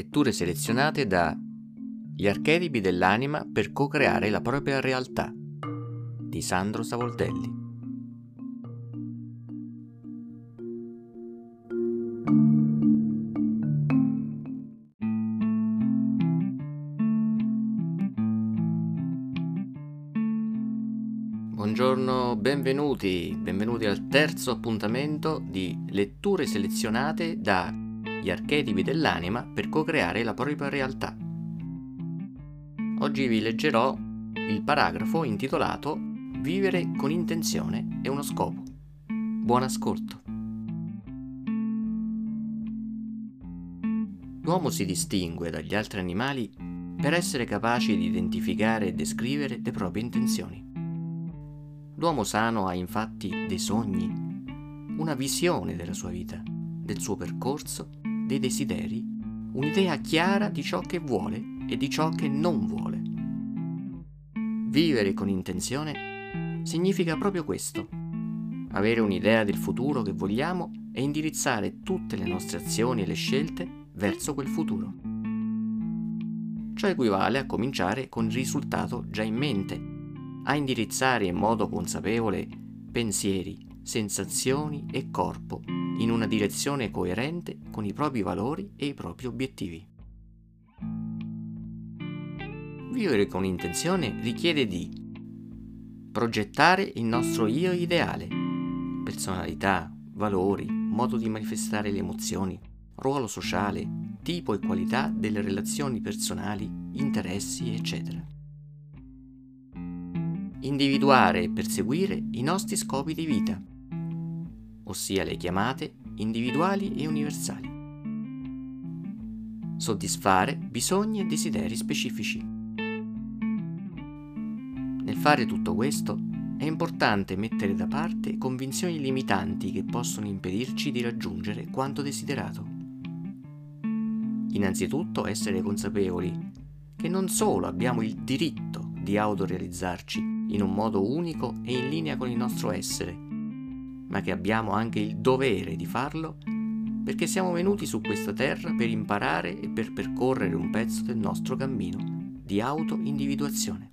Letture selezionate da Gli archetipi dell'anima per co-creare la propria realtà di Sandro Savoldelli. Buongiorno, benvenuti, benvenuti al terzo appuntamento di letture selezionate da gli archetipi dell'anima per co-creare la propria realtà. Oggi vi leggerò il paragrafo intitolato Vivere con intenzione e uno scopo. Buon ascolto. L'uomo si distingue dagli altri animali per essere capace di identificare e descrivere le proprie intenzioni. L'uomo sano ha infatti dei sogni, una visione della sua vita, del suo percorso dei desideri, un'idea chiara di ciò che vuole e di ciò che non vuole. Vivere con intenzione significa proprio questo, avere un'idea del futuro che vogliamo e indirizzare tutte le nostre azioni e le scelte verso quel futuro. Ciò equivale a cominciare con il risultato già in mente, a indirizzare in modo consapevole pensieri, sensazioni e corpo in una direzione coerente con i propri valori e i propri obiettivi. Vivere con intenzione richiede di progettare il nostro io ideale, personalità, valori, modo di manifestare le emozioni, ruolo sociale, tipo e qualità delle relazioni personali, interessi, eccetera. Individuare e perseguire i nostri scopi di vita, ossia le chiamate individuali e universali. Soddisfare bisogni e desideri specifici. Nel fare tutto questo è importante mettere da parte convinzioni limitanti che possono impedirci di raggiungere quanto desiderato. Innanzitutto essere consapevoli che non solo abbiamo il diritto di autorealizzarci in un modo unico e in linea con il nostro essere, ma che abbiamo anche il dovere di farlo perché siamo venuti su questa terra per imparare e per percorrere un pezzo del nostro cammino di auto-individuazione.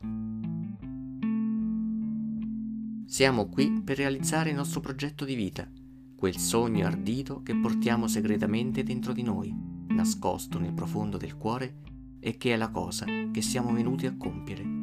Siamo qui per realizzare il nostro progetto di vita, quel sogno ardito che portiamo segretamente dentro di noi, nascosto nel profondo del cuore e che è la cosa che siamo venuti a compiere